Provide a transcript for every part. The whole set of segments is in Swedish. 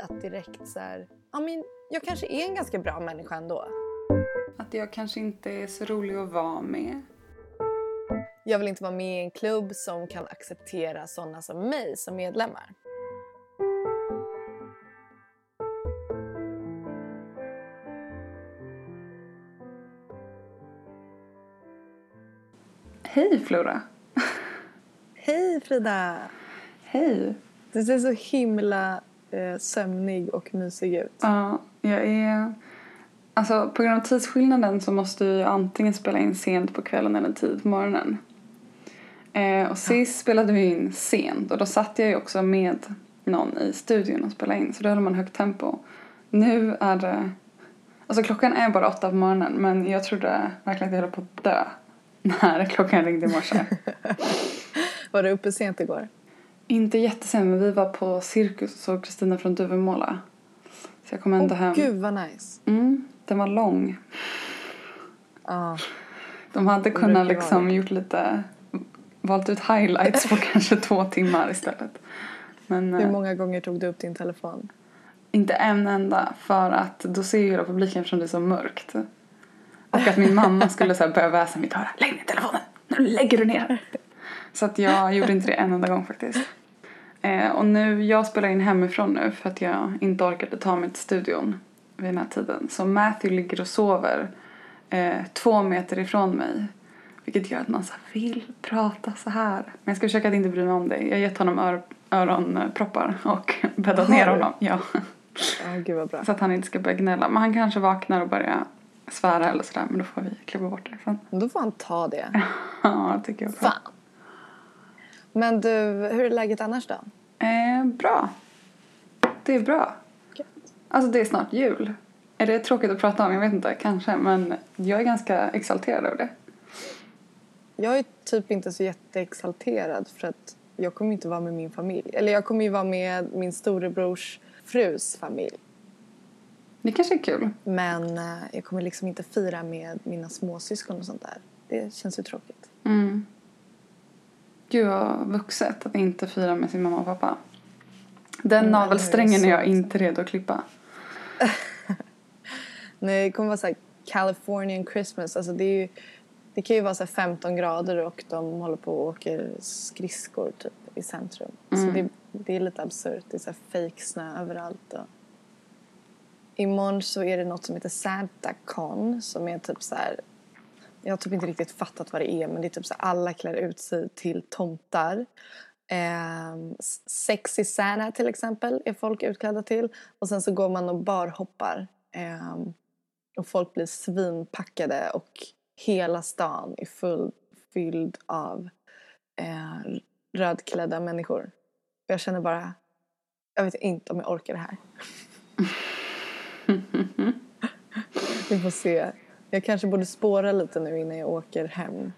Att direkt så här, ja men jag kanske är en ganska bra människa ändå. Att jag kanske inte är så rolig att vara med. Jag vill inte vara med i en klubb som kan acceptera sådana som mig som medlemmar. Hej Flora! Hej Frida! Hej! Du ser så himla eh, sömnig och mysig ut. Ja, jag är... Alltså på grund av tidsskillnaden så måste jag antingen spela in sent på kvällen eller tidigt på morgonen. Eh, och sist spelade vi in sent och då satt jag ju också med någon i studion och spelade in så då hade man högt tempo. Nu är det... Alltså klockan är bara åtta på morgonen men jag trodde verkligen att jag höll på att dö när klockan ringde i morse. Var du uppe sent igår? Inte jättesent men vi var på cirkus och såg Kristina från Duvemåla. Så jag kom ändå Åh hem. gud vad nice. Mm, den var lång. Ja. De hade kunnat liksom gjort lite, valt ut highlights på kanske två timmar istället. Men Hur eh, många gånger tog du upp din telefon? inte en enda för att då ser ju hela publiken eftersom det är så mörkt. Och att min mamma skulle så här börja väsa mitt öra. Lägg ner telefonen! Nu lägger du ner! Så att jag gjorde inte det en enda gång faktiskt. Eh, och nu, jag spelar in hemifrån nu för att jag inte orkade ta mig till studion vid den här tiden. Så Matthew ligger och sover eh, två meter ifrån mig. Vilket gör att man så vill prata så här. Men jag ska försöka att inte bry mig om det. Jag har gett honom ör- öronproppar och bäddat ner honom. Ja. Bra. Så att han inte ska börja gnälla. Men han kanske vaknar och börjar svära eller sådär. Men då får vi klippa bort det sen. Då får han ta det. Ja, det tycker jag. Fan. Men du, hur är läget annars då? Eh, bra. Det är bra. Alltså det är snart jul. Är det tråkigt att prata om? Jag vet inte, kanske. Men jag är ganska exalterad över det. Jag är typ inte så jätteexalterad för att jag kommer inte vara med min familj. Eller jag kommer ju vara med min storebrors frus familj. Det kanske är kul. Men eh, jag kommer liksom inte fira med mina småsyskon och sånt där. Det känns ju tråkigt. Mm. Gud vad vuxet att inte fira med sin mamma och pappa. Den Mm, navelsträngen är hur? jag inte redo att klippa. Nej, det kommer vara så här Californian Christmas. Alltså det, är ju, det kan ju vara så här 15 grader och de håller på och åker skridskor typ i centrum. Så det, det är lite absurt. Det är så fake snö överallt. Och... Imorgon så är det något som heter Santa Con som är typ så här jag har typ inte riktigt fattat vad det är men det är typ så alla klär ut sig till tomtar. Ehm, sexy Santa till exempel är folk utklädda till. Och sen så går man och barhoppar. Ehm, och folk blir svinpackade och hela stan är full, fylld av eh, rödklädda människor. Jag känner bara, jag vet inte om jag orkar det här. Vi får se. Jag kanske borde spåra lite nu innan jag åker hem.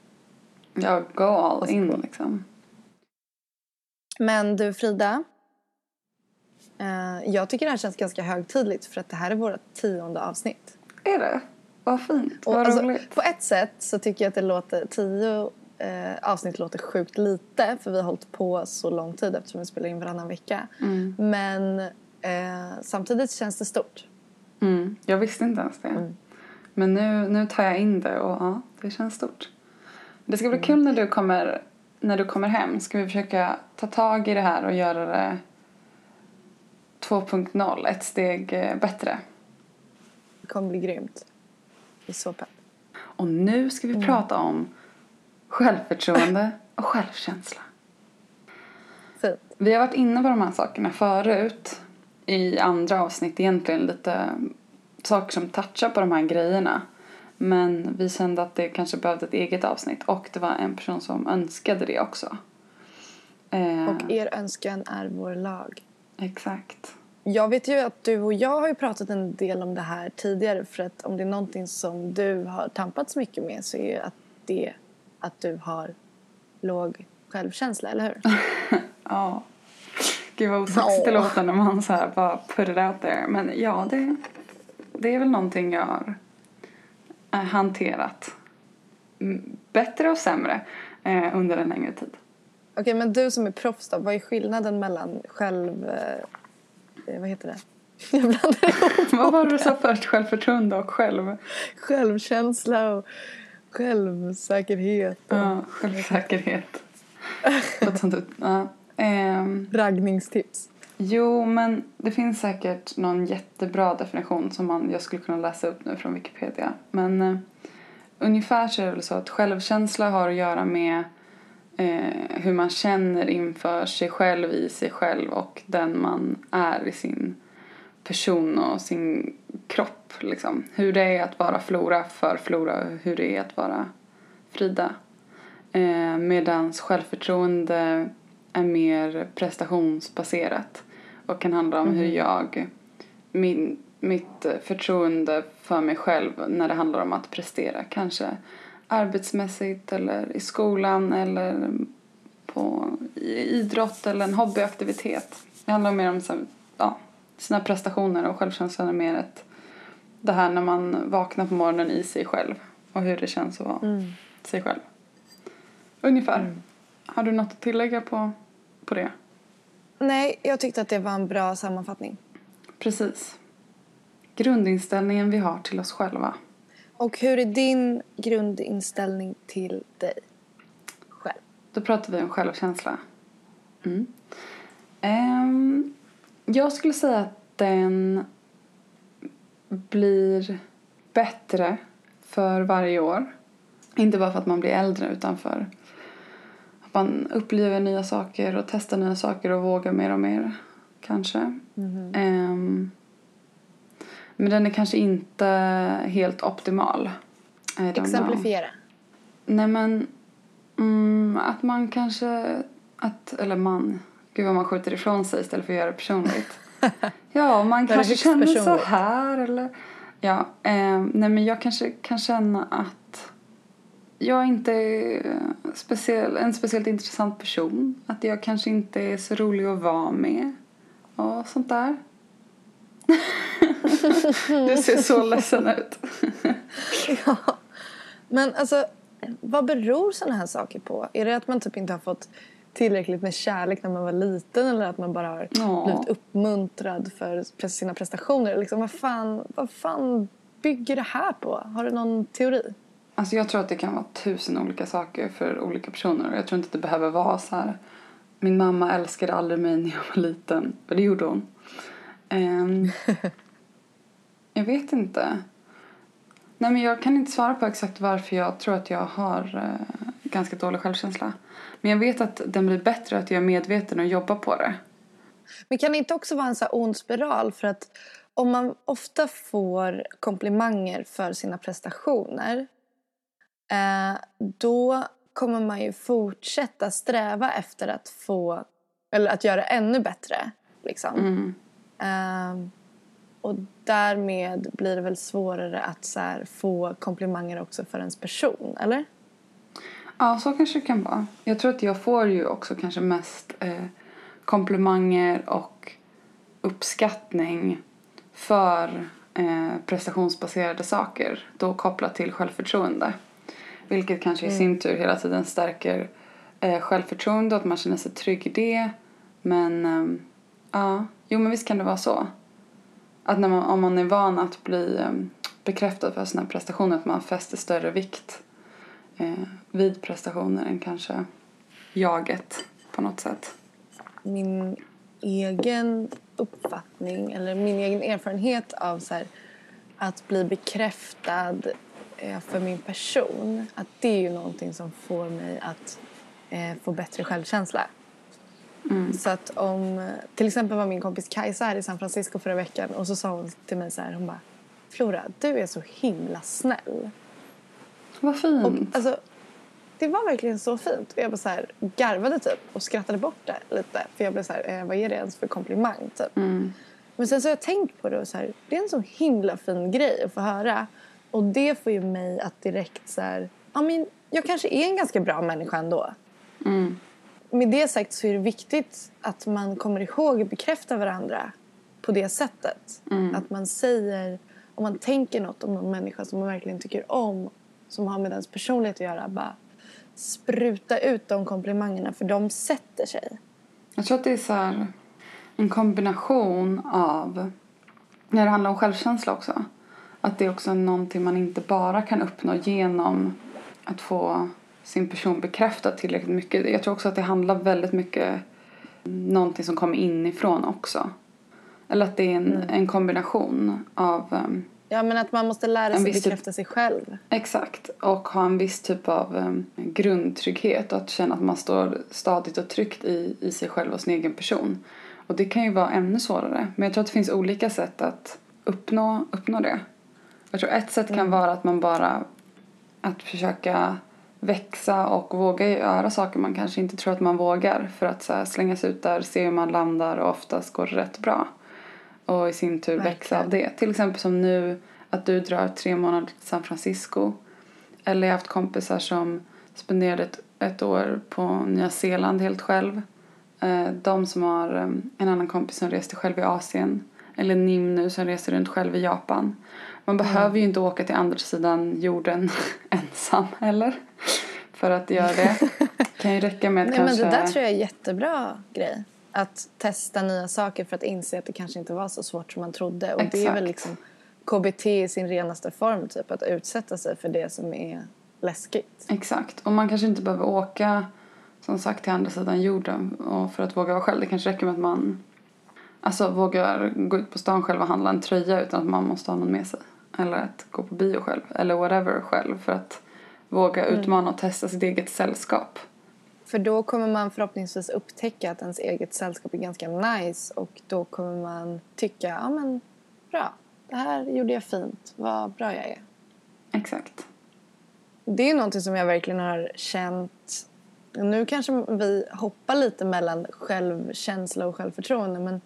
Ja, go all Passa in liksom. Men du Frida. Eh, jag tycker det här känns ganska högtidligt för att det här är vårt tionde avsnitt. Är det? Vad fint. Vad alltså, roligt. på ett sätt så tycker jag att det låter, tio eh, avsnitt låter sjukt lite för vi har hållit på så lång tid eftersom vi spelar in varannan vecka. Mm. Men eh, samtidigt känns det stort. Mm. Jag visste inte ens det. Mm. Men nu, nu tar jag in det och ja, det känns stort. Det ska bli kul när du kommer, när du kommer hem. Ska vi försöka ta tag i det här och göra det 2.0, ett steg eh, bättre. Det kommer bli grymt. Jag är så pepp. Och nu ska Mm. vi prata om självförtroende och självkänsla. Fint. Vi har varit inne på de här sakerna förut i andra avsnitt egentligen lite saker som touchar på de här grejerna. Men vi kände att det kanske behövde ett eget avsnitt och det var en person som önskade det också. Eh, Och er önskan är vår lag. Exakt. jag vet ju att du och jag har ju pratat en del om det här tidigare för att om det är någonting som du har tampats mycket med så är att det att du har låg självkänsla, eller hur? Ja. Gud vad osexigt det låter när man så här bara put it out there. Men ja, det, det är väl någonting jag har eh, hanterat mm, bättre och sämre eh, under en längre tid. Okej, men du som är proffs då, vad är skillnaden mellan själv... Eh, vad heter det? Jag blandar ihop vad var det du sa först? Självförtroende och själv? självkänsla och självsäkerhet och Ja, självsäkerhet. Du, ja. Ehm, raggningstips. Jo, men det finns säkert någon jättebra definition som man, jag skulle kunna läsa upp nu från Wikipedia. Men eh, ungefär så är det väl så att självkänsla har att göra med eh, hur man känner inför sig själv i sig själv och den man är i sin person och sin kropp. Liksom. Hur det är att vara Flora för Flora och hur det är att vara Frida. Eh, medans självförtroende är mer prestationsbaserat och kan handla om hur jag, min, mitt förtroende för mig själv när det handlar om att prestera. Kanske arbetsmässigt eller i skolan eller på i idrott eller en hobbyaktivitet. Det handlar mer om så, ja, sina prestationer och självkänslan är mer ett, det här när man vaknar på morgonen i sig själv och hur det känns att vara sig själv. Ungefär. Har du något att tillägga på, på det? Nej, jag tyckte att det var en bra sammanfattning. Precis. Grundinställningen vi har till oss själva. Och hur är din grundinställning till dig själv? Då pratar vi om självkänsla. Mm. Ehm, jag skulle säga att den blir bättre för varje år. Inte bara för att man blir äldre utan för man upplever nya saker och testar nya saker och vågar mer och mer. Kanske. Ehm, men den är kanske inte helt optimal. Don't know. Exemplifiera. Nej men, mm, att man kanske, att, eller man, gud vad man skjuter ifrån sig istället för att göra det personligt. ja, man kanske känner så här eller, ja, eh, nej men jag kanske kan känna att jag inte är speciell, en speciellt intressant person. Att jag kanske inte är så rolig att vara med och sånt där. du ser så ledsen ut. Ja. Men alltså, vad beror sådana här saker på? Är det att man typ inte har fått tillräckligt med kärlek när man var liten eller att man bara har Ja. blivit uppmuntrad för sina prestationer? Liksom, vad, fan, vad fan bygger det här på? Har du någon teori? Alltså jag tror att det kan vara tusen olika saker för olika personer. Jag tror inte att det behöver vara så här. Min mamma älskade aldrig mig när jag var liten. För det gjorde hon. Ehm, jag vet inte. Nej men jag kan inte svara på exakt varför jag tror att jag har eh, ganska dålig självkänsla. Men jag vet att den blir bättre att jag är medveten och jobbar på det. Men kan det inte också vara en så ond spiral? För att om man ofta får komplimanger för sina prestationer då kommer man ju fortsätta sträva efter att få eller att göra ännu bättre. Liksom. Mm. Eh, och därmed blir det väl svårare att så här, få komplimanger också för ens person, eller? Ja, så kanske det kan vara. Jag tror att jag får ju också kanske mest eh, komplimanger och uppskattning för eh, prestationsbaserade saker. Då kopplat till självförtroende. Vilket kanske i sin tur hela tiden stärker eh, självförtroende och att man känner sig trygg i det. Men ehm, ja, jo men visst kan det vara så. Att när man, om man är van att bli ehm, bekräftad för sina prestationer att man fäster större vikt eh, vid prestationer än kanske jaget på något sätt. min egen uppfattning eller min egen erfarenhet av så här, att bli bekräftad eh, för min person att det är ju någonting som får mig att eh, få bättre självkänsla. Så att om, till exempel var min kompis Kajsa här i San Francisco förra veckan och så sa hon till mig så här, hon bara Flora, du är så himla snäll. Vad fint. Och, alltså, det var verkligen så fint. Och jag bara så här, garvade typ och skrattade bort det lite. För jag blev så här, eh, vad är det ens för komplimang typ? Men sen så har jag tänkt på det och så här, det är en så himla fin grej att få höra. Och det får ju mig att direkt så här, ja men jag kanske är en ganska bra människa ändå. Med det sagt så är det viktigt att man kommer ihåg att bekräfta varandra på det sättet. Att man säger, om man tänker något om någon människa som man verkligen tycker om, som har med ens personlighet att göra, bara spruta ut de komplimangerna för de sätter sig. Jag tror att det är så här en kombination av, när det handlar om självkänsla också, att det är också någonting man inte bara kan uppnå genom att få sin person bekräftad tillräckligt mycket. Jag tror också att det handlar väldigt mycket om någonting som kommer inifrån också. Eller att det är en, en kombination av um, Ja, men att man måste lära sig typ- bekräfta sig själv. Exakt. Och ha en viss typ av um, grundtrygghet och att känna att man står stadigt och tryggt i, i sig själv och sin egen person. Och det kan ju vara ännu svårare. Men jag tror att det finns olika sätt att uppnå, uppnå det. Jag tror ett sätt kan vara att man bara att försöka växa och våga göra saker man kanske inte tror att man vågar för att så här, slänga sig ut där, se hur man landar och oftast går det rätt bra. Och i sin tur växa av det. Till exempel som nu att du drar tre månader till San Francisco. Eller jag har haft kompisar som spenderade ett, ett år på Nya Zeeland helt själv. Eh, De som har eh, en annan kompis som reste själv i Asien. Eller Nim nu som reser runt själv i Japan. Man behöver ju inte åka till andra sidan jorden ensam heller. För att göra det. kan ju räcka med att Nej, kanske... men det där tror jag är en jättebra grej. Att testa nya saker för att inse att det kanske inte var så svårt som man trodde. Och det är Exakt. väl liksom KBT i sin renaste form, typ. Att utsätta sig för det som är läskigt. Exakt. Och man kanske inte behöver åka som sagt till andra sidan jorden och för att våga vara själv. Det kanske räcker med att man alltså, vågar gå ut på stan själv och handla en tröja utan att man måste ha någon med sig. Eller att gå på bio själv. Eller whatever själv för att våga utmana och testa sitt eget sällskap. För då kommer man förhoppningsvis upptäcka att ens eget sällskap är ganska nice. Och då kommer man tycka, ja men bra. Det här gjorde jag fint. Vad bra jag är. Exakt. Det är någonting som jag verkligen har känt. Nu kanske vi hoppar lite mellan självkänsla och självförtroende. Men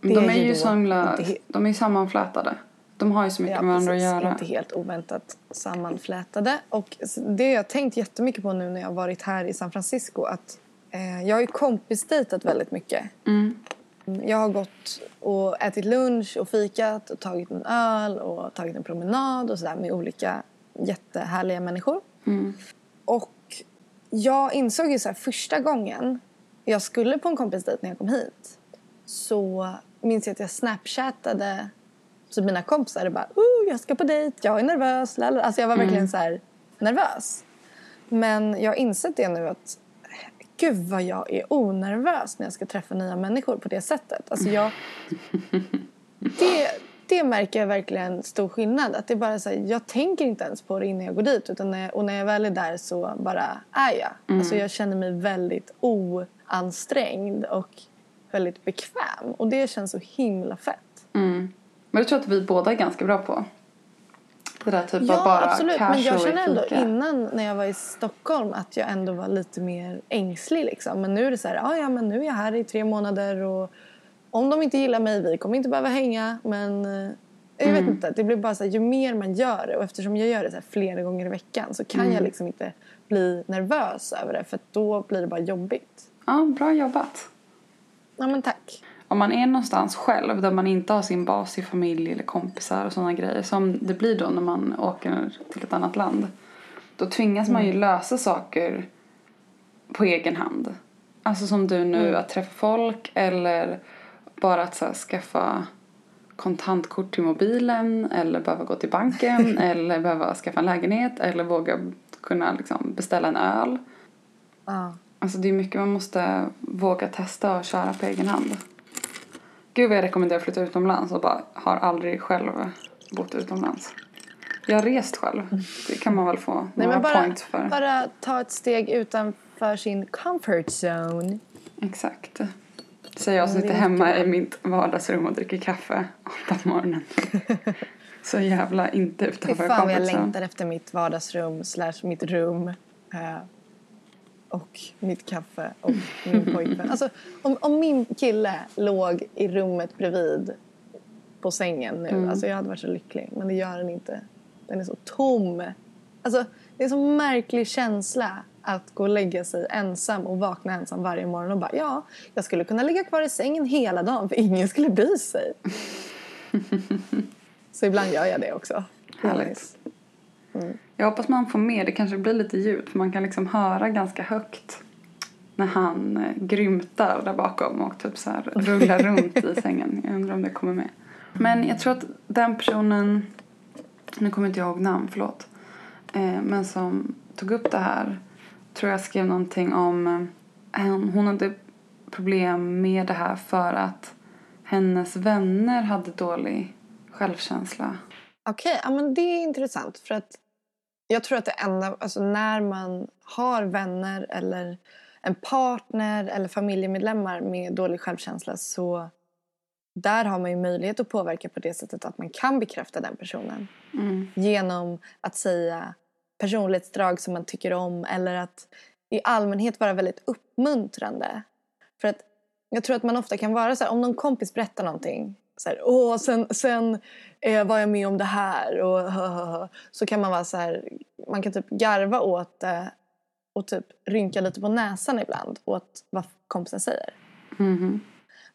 de är ju då så himla, inte de är ju sammanflätade. De har ju så mycket Ja, med varandra precis. att göra. Inte helt oväntat sammanflätade. Och det har jag tänkt jättemycket på nu när jag har varit här i San Francisco. Att eh, jag har ju kompisdejtat väldigt mycket. Mm. Jag har gått och ätit lunch och fikat och tagit en öl och tagit en promenad och sådär med olika jättehärliga människor. Mm. Och jag insåg ju så här första gången jag skulle på en kompisdejt när jag kom hit så minns jag att jag snapchattade så mina kompisar bara oh, jag ska på dejt, jag är nervös. Lala. Alltså jag var verkligen så här nervös. Men jag har insett det nu att gud vad jag är onervös när jag ska träffa nya människor på det sättet. Alltså jag, det, det märker jag verkligen stor skillnad. Att det bara så här, jag tänker inte ens på det innan jag går dit. Utan när jag, och när jag väl är där så bara är jag. Alltså jag känner mig väldigt oansträngd och väldigt bekväm. Och det känns så himla fett. Mm. Men jag tror att vi båda är ganska bra på det där typ Ja, bara absolut. Men jag känner ändå fika. innan när jag var i Stockholm att jag ändå var lite mer ängslig. Liksom. Men nu är det så här, ah, ja men nu är jag här i tre månader och om de inte gillar mig, vi kommer inte behöva hänga. Men eh, jag Mm. vet inte, det blir bara så här, ju mer man gör det och eftersom jag gör det så här flera gånger i veckan så kan Mm. jag liksom inte bli nervös över det för då blir det bara jobbigt. Ja, bra jobbat. Ja men tack. Om man är någonstans själv där man inte har sin bas i familj eller kompisar och sådana grejer som det blir då när man åker till ett annat land. Då tvingas man Mm. ju lösa saker på egen hand. Alltså som du nu, Mm. att träffa folk eller bara att så här, skaffa kontantkort till mobilen eller behöva gå till banken eller behöva skaffa en lägenhet eller våga kunna liksom beställa en öl. Ja. Alltså det är mycket man måste våga testa och köra på egen hand. Gud vad jag rekommenderar att flytta utomlands och bara har aldrig själv bott utomlands. Jag har rest själv. Det kan man väl få Nej, några men bara, för. bara ta ett steg utanför sin comfort zone. Exakt. Säger jag som sitter hemma i mitt vardagsrum och dricker kaffe åtta på morgonen. Så jävla inte Fy utanför fan vad jag comfort zone. längtar efter mitt vardagsrum slash mitt rum. Och mitt kaffe och min pojkvän. Alltså, om, om min kille låg i rummet bredvid på sängen nu, alltså jag hade varit så lycklig. Men det gör den inte. Den är så tom. Alltså, det är en så märklig känsla att gå och lägga sig ensam och vakna ensam varje morgon och bara ja, jag skulle kunna ligga kvar i sängen hela dagen för ingen skulle bry sig. så ibland gör jag det också. Härligt. Jag hoppas man får med, det kanske blir lite ljud för man kan liksom höra ganska högt när han eh, grymtar där bakom och typ så rullar runt i sängen. Jag undrar om det kommer med. Men jag tror att den personen, nu kommer inte jag ihåg namn, förlåt. Eh, men som tog upp det här, tror jag skrev någonting om eh, hon hade problem med det här för att hennes vänner hade dålig självkänsla. Okej, ja, men det är intressant. För att jag tror att det enda, alltså när man har vänner eller en partner eller familjemedlemmar med dålig självkänsla så där har man ju möjlighet att påverka på det sättet att man kan bekräfta den personen. Genom att säga personlighetsdrag som man tycker om eller att i allmänhet vara väldigt uppmuntrande. För att jag tror att man ofta kan vara så här, om någon kompis berättar någonting så här, Åh, sen, sen eh, var jag med om det här och hö, hö, hö." så kan man vara så här, man kan typ garva åt det och typ rynka lite på näsan ibland åt vad kompisen säger.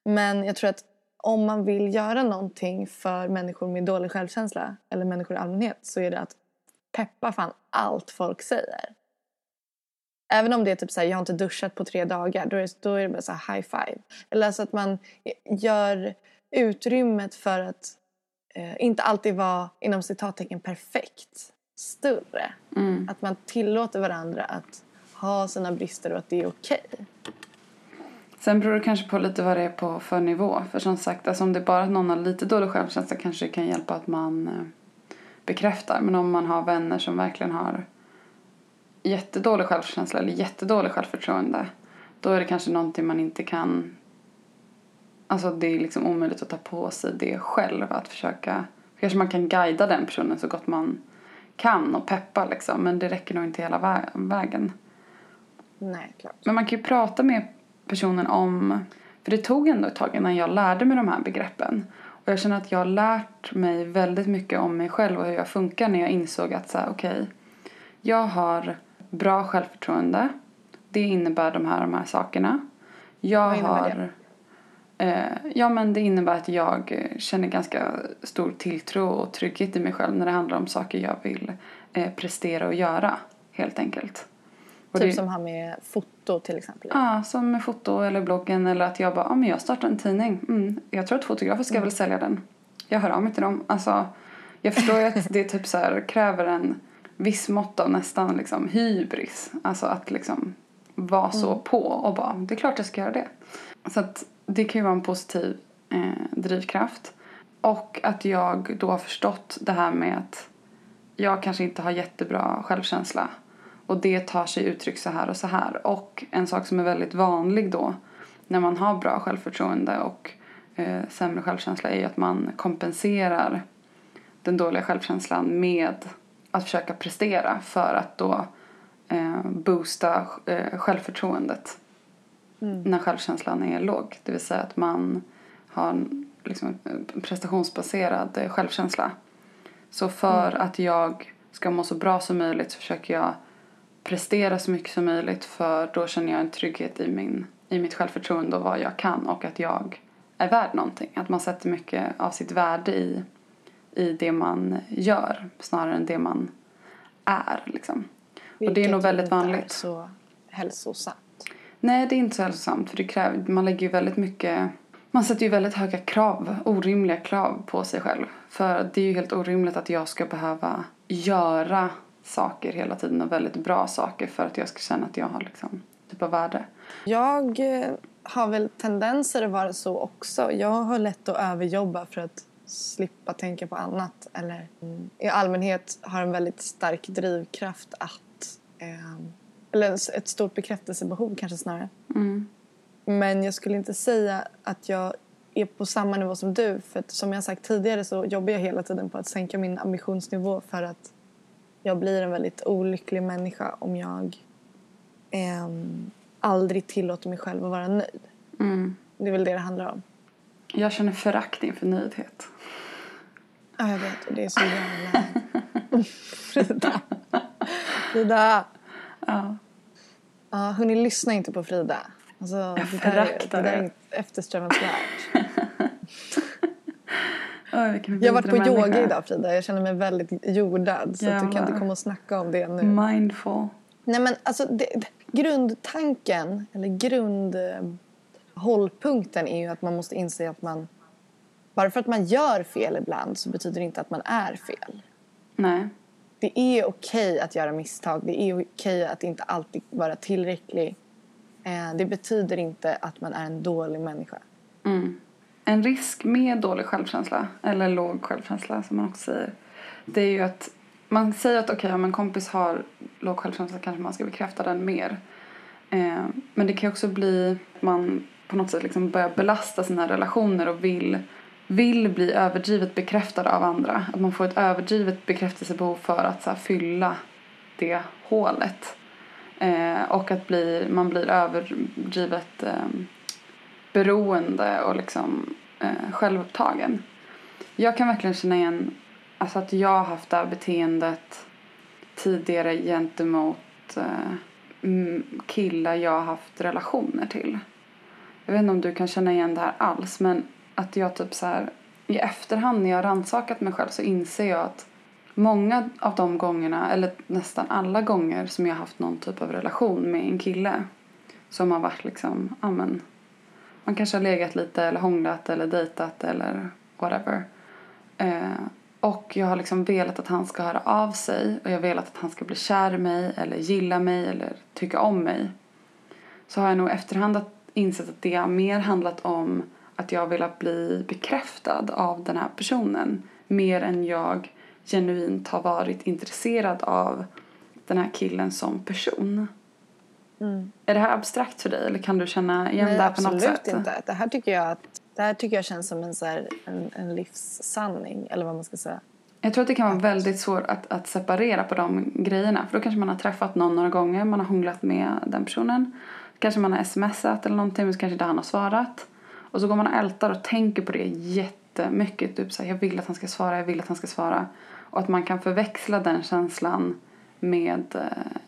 Men jag tror att om man vill göra någonting för människor med dålig självkänsla eller människor i allmänhet så är det att peppa fan allt folk säger. Även om det är typ så här, jag har inte duschat på tre dagar, då är det, då är det bara så här high five. Eller alltså att man gör utrymmet för att eh, inte alltid vara inom citattecken perfekt större. Att man tillåter varandra att ha sina brister och att det är okej. Sen beror det kanske på lite vad det är på för nivå. För som sagt, alltså om det är bara att någon har lite dålig självkänsla kanske det kan hjälpa att man eh, bekräftar. Men om man har vänner som verkligen har jättedålig självkänsla eller jättedålig självförtroende då är det kanske någonting man inte kan Alltså det är liksom omöjligt att ta på sig det själv. Att försöka, kanske man kan guida den personen så gott man kan och peppa liksom. Men det räcker nog inte hela vä- vägen. Nej, klart. Men man kan ju prata med personen om, för det tog ändå ett tag innan jag lärde mig de här begreppen. Och jag känner att jag har lärt mig väldigt mycket om mig själv och hur jag funkar när jag insåg att så här, okej, jag har bra självförtroende. Det innebär de här, de här sakerna. Jag har... det? Eh, ja men det innebär att jag eh, känner ganska stor tilltro och trygghet i mig själv när det handlar om saker jag vill eh, prestera och göra helt enkelt. Och Typ det- som har med foto till exempel. Ja, som med foto eller bloggen eller att jag bara, ja men jag startar en tidning. Mm, jag tror att fotografer ska väl sälja den. Jag hör av mig till dem. Alltså, jag förstår ju att det typ så här kräver en viss mått av nästan liksom hybris. Alltså att liksom vara så på och bara, det är klart jag ska göra det. Så att det kan ju vara en positiv eh, drivkraft. Och att jag då har förstått det här med att jag kanske inte har jättebra självkänsla. Och det tar sig uttryck så här och så här. Och en sak som är väldigt vanlig då när man har bra självförtroende och eh, sämre självkänsla är ju att man kompenserar den dåliga självkänslan med att försöka prestera för att då eh, boosta eh, självförtroendet när självkänslan är låg. Det vill säga att man har en liksom, en prestationsbaserad självkänsla. Så för att jag ska må så bra som möjligt så försöker jag prestera så mycket som möjligt för då känner jag en trygghet i, min, i mitt självförtroende och vad jag kan och att jag är värd någonting. Att man sätter mycket av sitt värde i, i det man gör snarare än det man är. Liksom. och det är Vilket nog väldigt inte är vanligt. så hälsosamt. Nej, det är inte så hälsosamt för det kräver, man lägger ju väldigt mycket man sätter ju väldigt höga krav, orimliga krav på sig själv. För det är ju helt orimligt att jag ska behöva göra saker hela tiden och väldigt bra saker för att jag ska känna att jag har liksom typ av värde. Jag eh, har väl tendenser att vara så också. Jag har lätt att överjobba för att slippa tänka på annat. Eller mm, i allmänhet har en väldigt stark drivkraft att... Eh, eller ett stort bekräftelsebehov kanske snarare. Men jag skulle inte säga att jag är på samma nivå som du. För som jag sagt tidigare så jobbar jag hela tiden på att sänka min ambitionsnivå för att jag blir en väldigt olycklig människa om jag ehm, aldrig tillåter mig själv att vara nöjd. Det är väl det det handlar om. Jag känner förakt inför nöjdhet. Ja, jag vet. Och det är så jävla... Frida. Frida. Ja. Ja, hörni, lyssna inte på Frida. Alltså, det, där, är- det där är eftersträvansvärt. Oj, Jag har varit på vidrig yoga människa. idag Frida. Jag känner mig väldigt jordad. Så du kan inte komma och snacka om det nu. Mindful. Nej men alltså det, grundtanken, eller grundhållpunkten är ju att man måste inse att man... Bara för att man gör fel ibland så betyder det inte att man är fel. Nej. Det är okej att göra misstag. Det är okej att inte alltid vara tillräcklig. Eh, det betyder inte att man är en dålig människa. Mm. En risk med dålig självkänsla, eller låg självkänsla som man också säger, det är ju att man säger att okej om en kompis har låg självkänsla kanske man ska bekräfta den mer. Eh, men det kan också bli att man på något sätt liksom börjar belasta sina relationer och vill, vill bli överdrivet bekräftad av andra. Att man får ett överdrivet bekräftelsebehov för att så här, fylla det hålet. Eh, och att bli, man blir överdrivet eh, beroende och liksom eh, självupptagen. Jag kan verkligen känna igen alltså att jag har haft det här beteendet tidigare gentemot eh, killar jag har haft relationer till. Jag vet inte om du kan känna igen det här alls men att jag typ så här i efterhand när jag har rannsakat mig själv så inser jag att många av de gångerna, eller nästan alla gånger som jag har haft någon typ av relation med en kille som har varit liksom, ja men man kanske har legat lite eller hånglat eller dejtat eller whatever. Eh, och jag har liksom velat att han ska höra av sig och jag har velat att han ska bli kär i mig eller gilla mig eller tycka om mig. Så har jag nog efterhand insett att det har mer handlat om att jag har velat bli bekräftad av den här personen mer än jag genuint har varit intresserad av den här killen som person. Är det här abstrakt för dig eller kan du känna igen Nej, det här på något absolut sätt? inte. Det här tycker jag, att, det här tycker jag känns som en, så här, en, en livssanning. Eller vad man ska säga. Jag tror att det kan vara väldigt svårt att, att separera på de grejerna. För då kanske man har träffat någon några gånger, man har hånglat med den personen. Kanske man har smsat eller någonting men så kanske inte han har svarat. Och så går man och ältar och tänker på det jättemycket. Typ så här, jag vill att han ska svara, jag vill att han ska svara. Och att man kan förväxla den känslan med eh,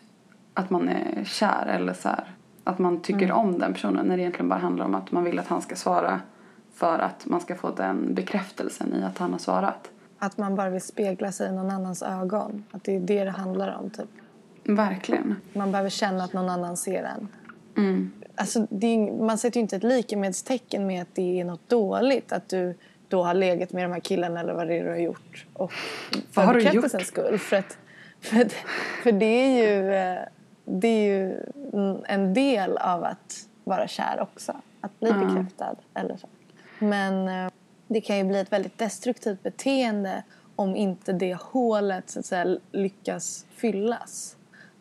att man är kär eller så här, att man tycker om den personen när det egentligen bara handlar om att man vill att han ska svara för att man ska få den bekräftelsen i att han har svarat. Att man bara vill spegla sig i någon annans ögon. Att det är det det handlar om. Typ. Verkligen. Man behöver känna att någon annan ser en. Alltså, det är, man sätter ju inte ett likemedstecken med att det är något dåligt. Att du då har legat med de här killarna eller vad det är du har gjort. Och för Vad har du bekräftelsens skull. För, att, för, att, för det är ju, eh, det är ju en- del av att vara kär också. Att bli bekräftad. Eller så. Men eh, det kan ju bli ett väldigt destruktivt beteende om inte det hålet så att säga, lyckas fyllas.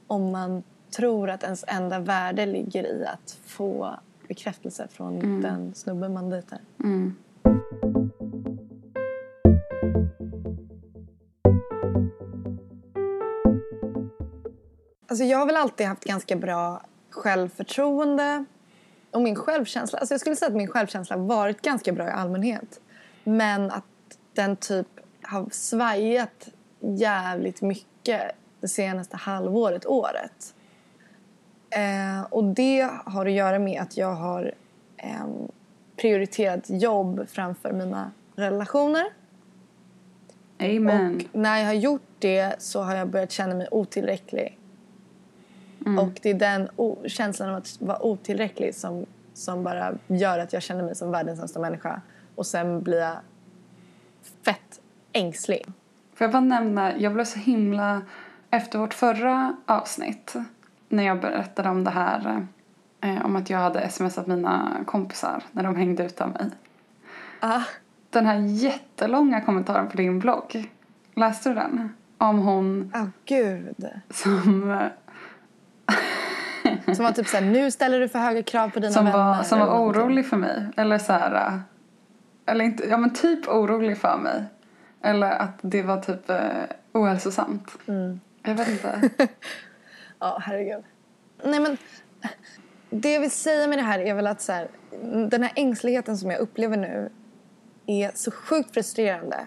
Om man tror att ens enda värde ligger i att få bekräftelse från den snubben man dejtar. Alltså jag har väl alltid haft ganska bra självförtroende och min självkänsla. Alltså jag skulle säga att min självkänsla varit ganska bra i allmänhet. Men att den typ har svajat jävligt mycket det senaste halvåret, året. Eh, och det har att göra med att jag har ehm, prioriterat jobb framför mina relationer. Amen. Och när jag har gjort det så har jag börjat känna mig otillräcklig. Och det är den känslan av att vara otillräcklig som, som bara gör att jag känner mig som världens sämsta människa. Och sen blir jag fett ängslig. Får jag bara nämna, jag blev så himla... Efter vårt förra avsnitt, när jag berättade om det här, eh, om att jag hade smsat mina kompisar när de hängde ut av mig. Ah, Den här jättelånga kommentaren på din blogg, läste du den? Om hon oh, gud. som, Som var typ såhär, nu ställer du för höga krav på dina som, vänner. var, som var orolig för mig. Eller så här, eh, eller inte, ja men typ orolig för mig. Eller att det var typ eh, ohälsosamt. Mm. Jag vet inte. Ja, herregud. Nej, men det jag vill säga med det här är väl att så här, den här ängsligheten som jag upplever nu är så sjukt frustrerande.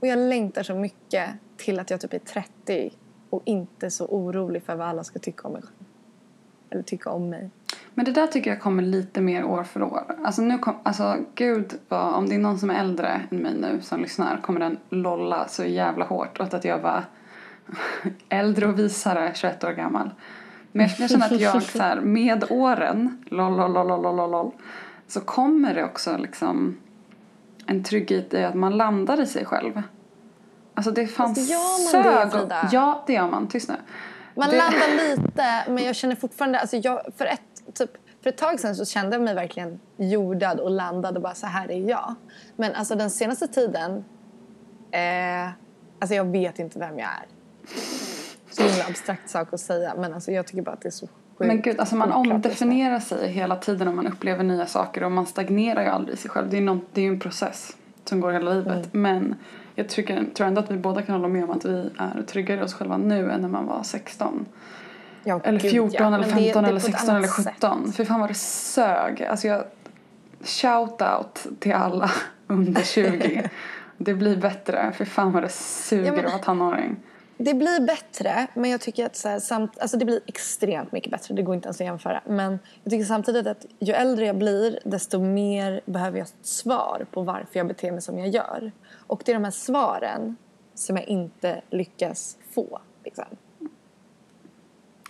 Och jag längtar så mycket till att jag typ är 30 och inte så orolig för vad alla ska tycka om mig själv. Eller tycka om mig. Men det där tycker jag kommer lite mer år för år. Alltså nu kom, alltså gud vad, om det är någon som är äldre än mig nu som lyssnar kommer den lolla så jävla hårt åt att jag var äldre och visare, 21 år gammal. Men jag känner att jag så här, med åren, lol, lol, lol, lol, lol, så kommer det också liksom en trygghet i att man landar i sig själv. Alltså det fanns Fast gör man det, sög och- Frida? Ja, det gör man. Tyst nu. Man Det- landar lite, men jag känner fortfarande... Alltså jag, för, ett, typ, för ett tag sedan så kände jag mig verkligen jordad och landad och bara så här är jag. Men alltså den senaste tiden... Eh, alltså jag vet inte vem jag är. Så himla abstrakt sak att säga, men alltså jag tycker bara att det är så sjukt Men gud, alltså man omdefinierar sig hela tiden och man upplever nya saker och man stagnerar ju aldrig sig själv. Det är, någon, det är ju en process som går hela livet. Mm. Men jag tycker, tror ändå att vi båda kan hålla med om att vi är tryggare i oss själva nu än när man var 16. Ja, Eller gud, 14 ja. eller Men 15 det- det eller på ett 16 annat eller sätt. 17. För fan vad det sög. Alltså jag, shout out till alla under 20. det blir bättre. För fan vad det suger Ja, men- att vara tonåring. Det blir bättre, men jag tycker att så här, samt, alltså det blir extremt mycket bättre. Det går inte ens att jämföra. Men jag tycker samtidigt att ju äldre jag blir, desto mer behöver jag svar på varför jag beter mig som jag gör. Och det är de här svaren som jag inte lyckas få. Liksom.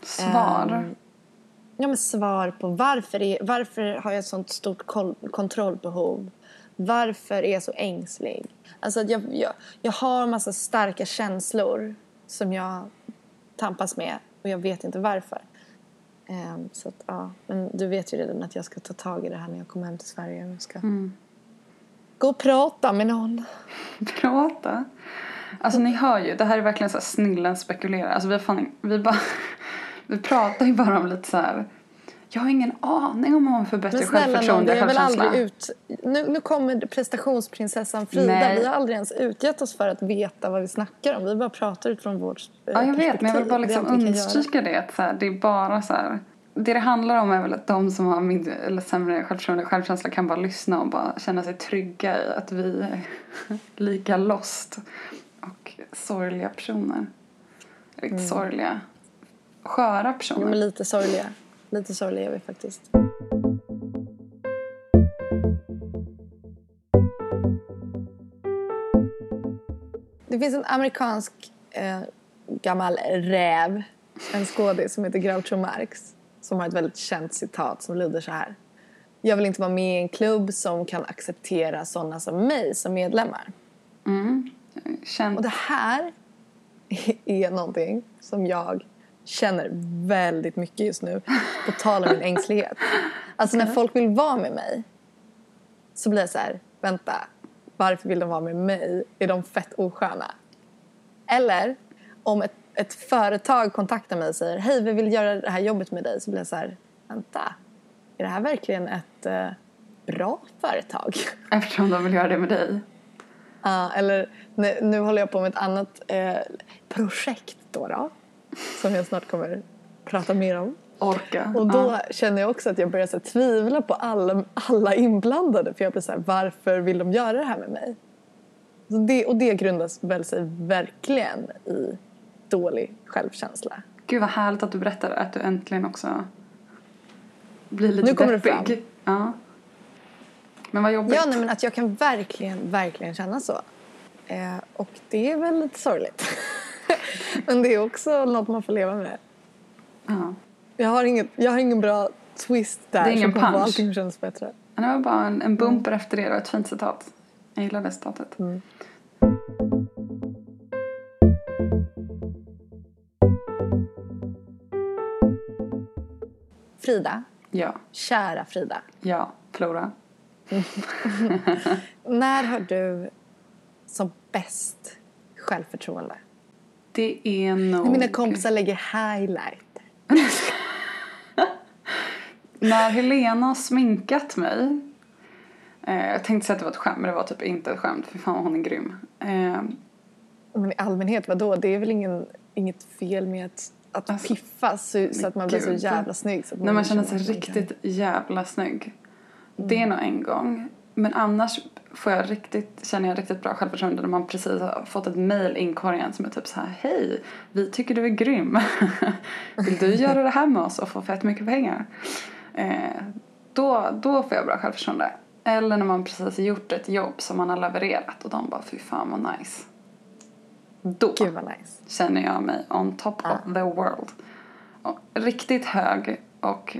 Svar. Ehm, Ja, men svar på varför, är, varför har jag ett sånt stort kontrollbehov? Varför är jag så ängslig? Alltså jag, jag, jag har massa starka känslor som jag tampas med och jag vet inte varför. Ehm, så att, ja. Men du vet ju redan att jag ska ta tag i det här när jag kommer hem till Sverige. Jag ska gå och prata med någon. Prata. Alltså ni hör ju, det här är verkligen så här snillen spekulerar. Alltså vi, fan, vi, bara, vi pratar ju bara om lite så här. Jag har ingen aning om man får bättre Men snälla självförtroende och självkänsla. ut... Nu, nu kommer prestationsprinsessan Frida. Nej. Vi har aldrig ens utgett oss för att veta vad vi snackar om. Vi bara pratar utifrån vårt eh, Ja, jag vet, men jag vill bara liksom understryka det. Att så här, det är bara så här. Det det handlar om är väl att de som har mindre, eller sämre självförtroende och självkänsla kan bara lyssna och bara känna sig trygga i att vi är lika lost och sorgliga personer. Riktigt sorgliga. Sköra Mm. Jo, personer. men lite sorgliga. Lite sorgliga är vi faktiskt. Det finns en amerikansk eh, gammal räv, en skådis som heter Groucho Marx som har ett väldigt känt citat som lyder så här. Jag vill inte vara med i en klubb som kan acceptera sådana som mig som medlemmar. Känt Och det här är någonting som jag känner väldigt mycket just nu. På tal om min ängslighet. Alltså när folk vill vara med mig så blir jag så här, vänta, varför vill de vara med mig? Är de fett osköna? Eller om ett, ett företag kontaktar mig och säger, hej vi vill göra det här jobbet med dig. Så blir jag så här, vänta, är det här verkligen ett eh, bra företag? eftersom de vill göra det med dig. Ja, eller nu, nu håller jag på med ett annat eh, projekt då, då. Som jag snart kommer prata mer om. Orka. Och då Ja. känner jag också att jag börjar så tvivla på alla, alla inblandade. För jag blir så här, varför vill de göra det här med mig? Så det, och det grundas väl sig verkligen i dålig självkänsla. Gud vad härligt att du berättar att du äntligen också blir lite Nu kommer det deppig. Ja. Men vad jobbigt. Ja, nej, men att jag kan verkligen, verkligen känna så. Eh, och det är väl lite sorgligt. men det är också något man får leva med. Ja. Jag har, inget, jag har ingen bra twist där Det är ingen punch. allting att kännas bättre. Det var bara en, en bumper efter det. Var ett fint citat. Jag gillar det citatet. Mm. Frida, Ja. kära Frida. Ja. Flora. När har du som bäst självförtroende? Det är nog... Mina kompisar lägger highlight. När Helena har sminkat mig. Eh, jag tänkte säga att det var ett skämt men det var typ inte ett skämt. För fan hon är grym. Eh, Men i allmänhet, vadå? Det är väl ingen, inget fel med att att Alltså, piffas så, så att man blir så jävla snygg. Så att När man känner sig man riktigt jävla snygg. Det Mm. är nog en gång. Men annars får jag riktigt, känner jag riktigt bra självförtroende när man precis har fått ett mail inkorgen som är typ så här Hej, vi tycker du är grym. Vill du göra det här med oss och få fett mycket pengar? Eh, då, då får jag bra självförtroende. Eller när man precis har gjort ett jobb som man har levererat och de bara fy fan vad nice. Då Gud vad nice. känner jag mig on top of the world. Och riktigt hög och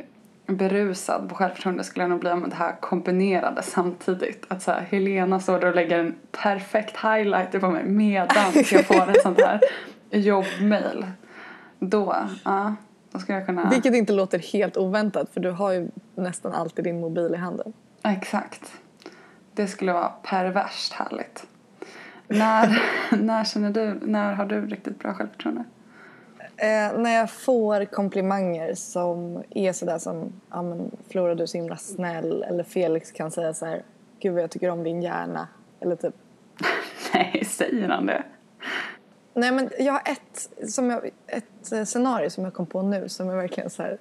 berusad på självförtroende skulle jag nog bli om det här kombinerade samtidigt. Att så här, Helena står där och lägger en perfekt highlighter på mig medan jag får ett sånt här jobbmail. Då, ja, då skulle jag kunna... Vilket inte låter helt oväntat för du har ju nästan alltid din mobil i handen. Exakt. Det skulle vara perverst härligt. När, när känner du, när har du riktigt bra självförtroende? Eh, när jag får komplimanger som är sådär som ja, men, Flora du är så himla snäll eller Felix kan säga så här Gud vad jag tycker om din hjärna eller typ Nej, säger han det? Nej men jag har ett, som jag, ett eh, scenario som jag kom på nu som är verkligen så här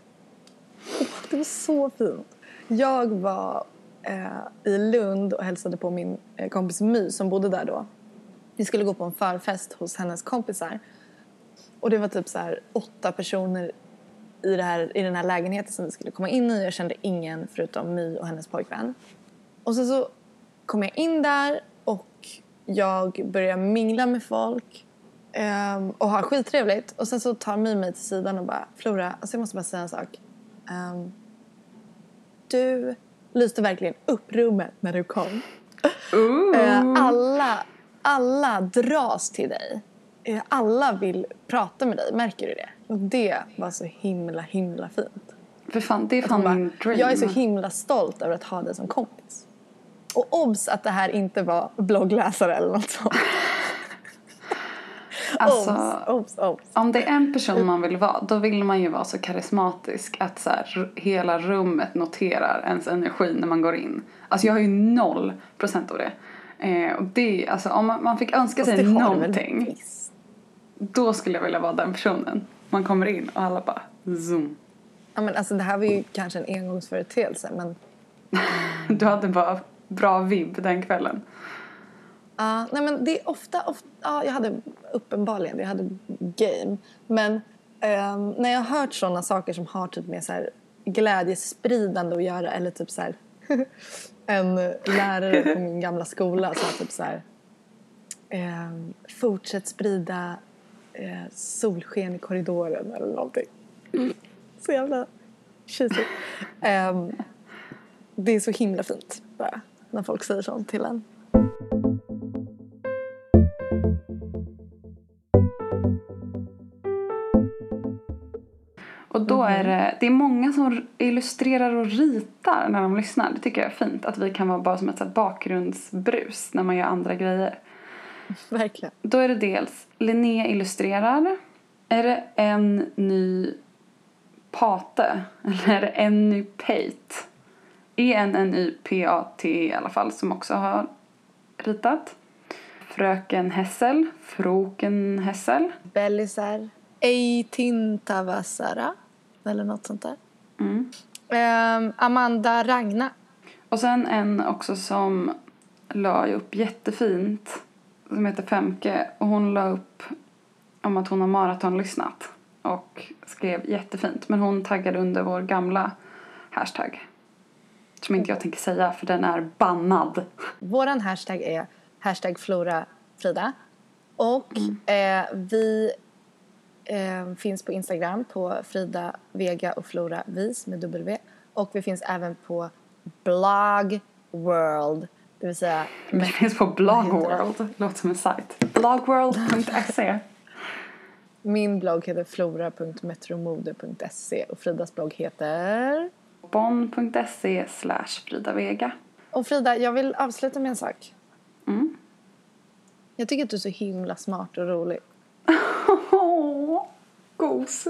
Åh, det var så fint. Jag var eh, i Lund och hälsade på min eh, kompis My som bodde där då. Vi skulle gå på en förfest hos hennes kompisar. Och det var typ så här åtta personer i, här, i den här lägenheten som vi skulle komma in i. Jag kände ingen förutom My och hennes pojkvän. Och sen så kom jag in där och jag börjar mingla med folk ehm, och har skittrevligt. Och sen så tar My mig till sidan och bara Flora, alltså jag måste bara säga en sak. Ehm, du lyste verkligen upp rummet när du kom. Eh, alla, alla dras till dig. Eh, alla vill prata med dig, märker du det? Och det var så himla, himla fint. För fan, det är fan bara, min dream. jag är så himla stolt över att ha dig som kompis. Och obs att det här inte var bloggläsare eller något sånt. Alltså, obs, obs, obs. om det är en person man vill vara, då vill man ju vara så karismatisk att så här, hela rummet noterar ens energi när man går in. Alltså jag har ju noll procent av det. Eh, och det, alltså om man, man fick önska sig väl någonting, visst. Då skulle jag vilja vara den personen. Man kommer in och alla bara zoom. Ja, men alltså, det här var ju kanske en engångsföreteelse men Du hade bara bra vibb den kvällen. Ja, nej men det är ofta, ofta ja, jag hade uppenbarligen, jag hade game. Men ehm, när jag har hört sådana saker som har typ med så här glädjespridande att göra eller typ så här en lärare på min gamla skola sa typ så här ehm, fortsätt sprida eh, solsken i korridoren eller någonting. Så jävla cheesy. Ehm, det är så himla fint bara när folk säger sånt till en. Och då är det, det är många som illustrerar och ritar när de lyssnar. Det tycker jag är fint. Att vi kan vara bara som ett bakgrundsbrus när man gör andra grejer. Verkligen. Då är det dels Linnea illustrerar. Är det en ny Pate? Eller är det en ny Pate? E-N-N-Y-P-A-T E i alla fall som också har ritat. Fröken Hessel. Froken Hessel. Bellisar. Eitintavasara. Eller något sånt där. Mm. Ehm, Amanda Ragna. Och sen en också som la upp jättefint som heter Femke och hon la upp om att hon har maratonlyssnat och skrev jättefint men hon taggade under vår gamla hashtag som inte jag tänker säga för den är bannad. Våran hashtag är hashtag Flora Frida. Och eh, vi eh, finns på Instagram på Frida Vega och Flora Vis med W. Och vi finns även på Blog World. Det vill säga Det finns på Blogworld, låter som en sajt. Blogworld.se min blogg heter flora.metromode.se och Fridas blogg heter... Bonn.se slash Frida Vega. Och Frida, jag vill avsluta med en sak. Mm. Jag tycker att du är så himla smart och rolig. Åh, gos.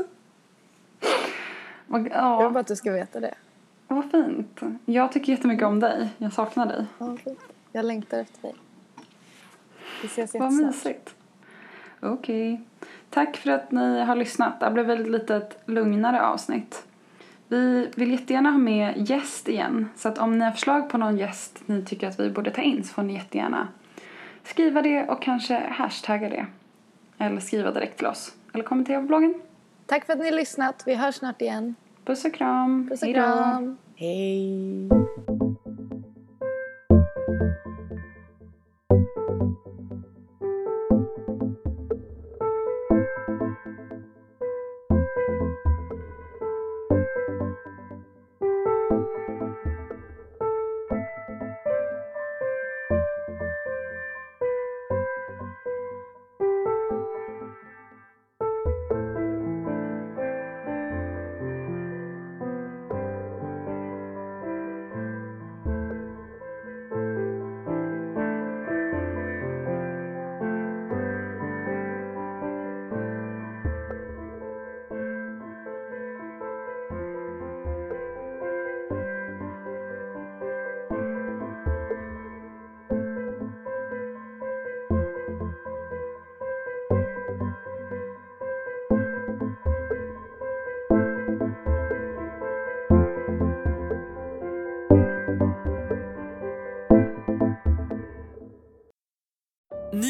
Jag vill bara att du ska veta det. Vad fint. Jag tycker jättemycket om dig. Jag saknar dig. Ja. Jag längtar efter dig. Vi ses Vad mysigt. Okej. Tack för att ni har lyssnat. Det blev ett litet lugnare avsnitt. Vi vill jättegärna ha med gäst igen. Så att om ni har förslag på någon gäst ni tycker att vi borde ta in så får ni jättegärna skriva det och kanske hashtagga det. Eller skriva direkt till oss. Eller kommentera på bloggen. Tack för att ni har lyssnat. Vi hörs snart igen. Puss och kram. Puss och Hej då. Kram.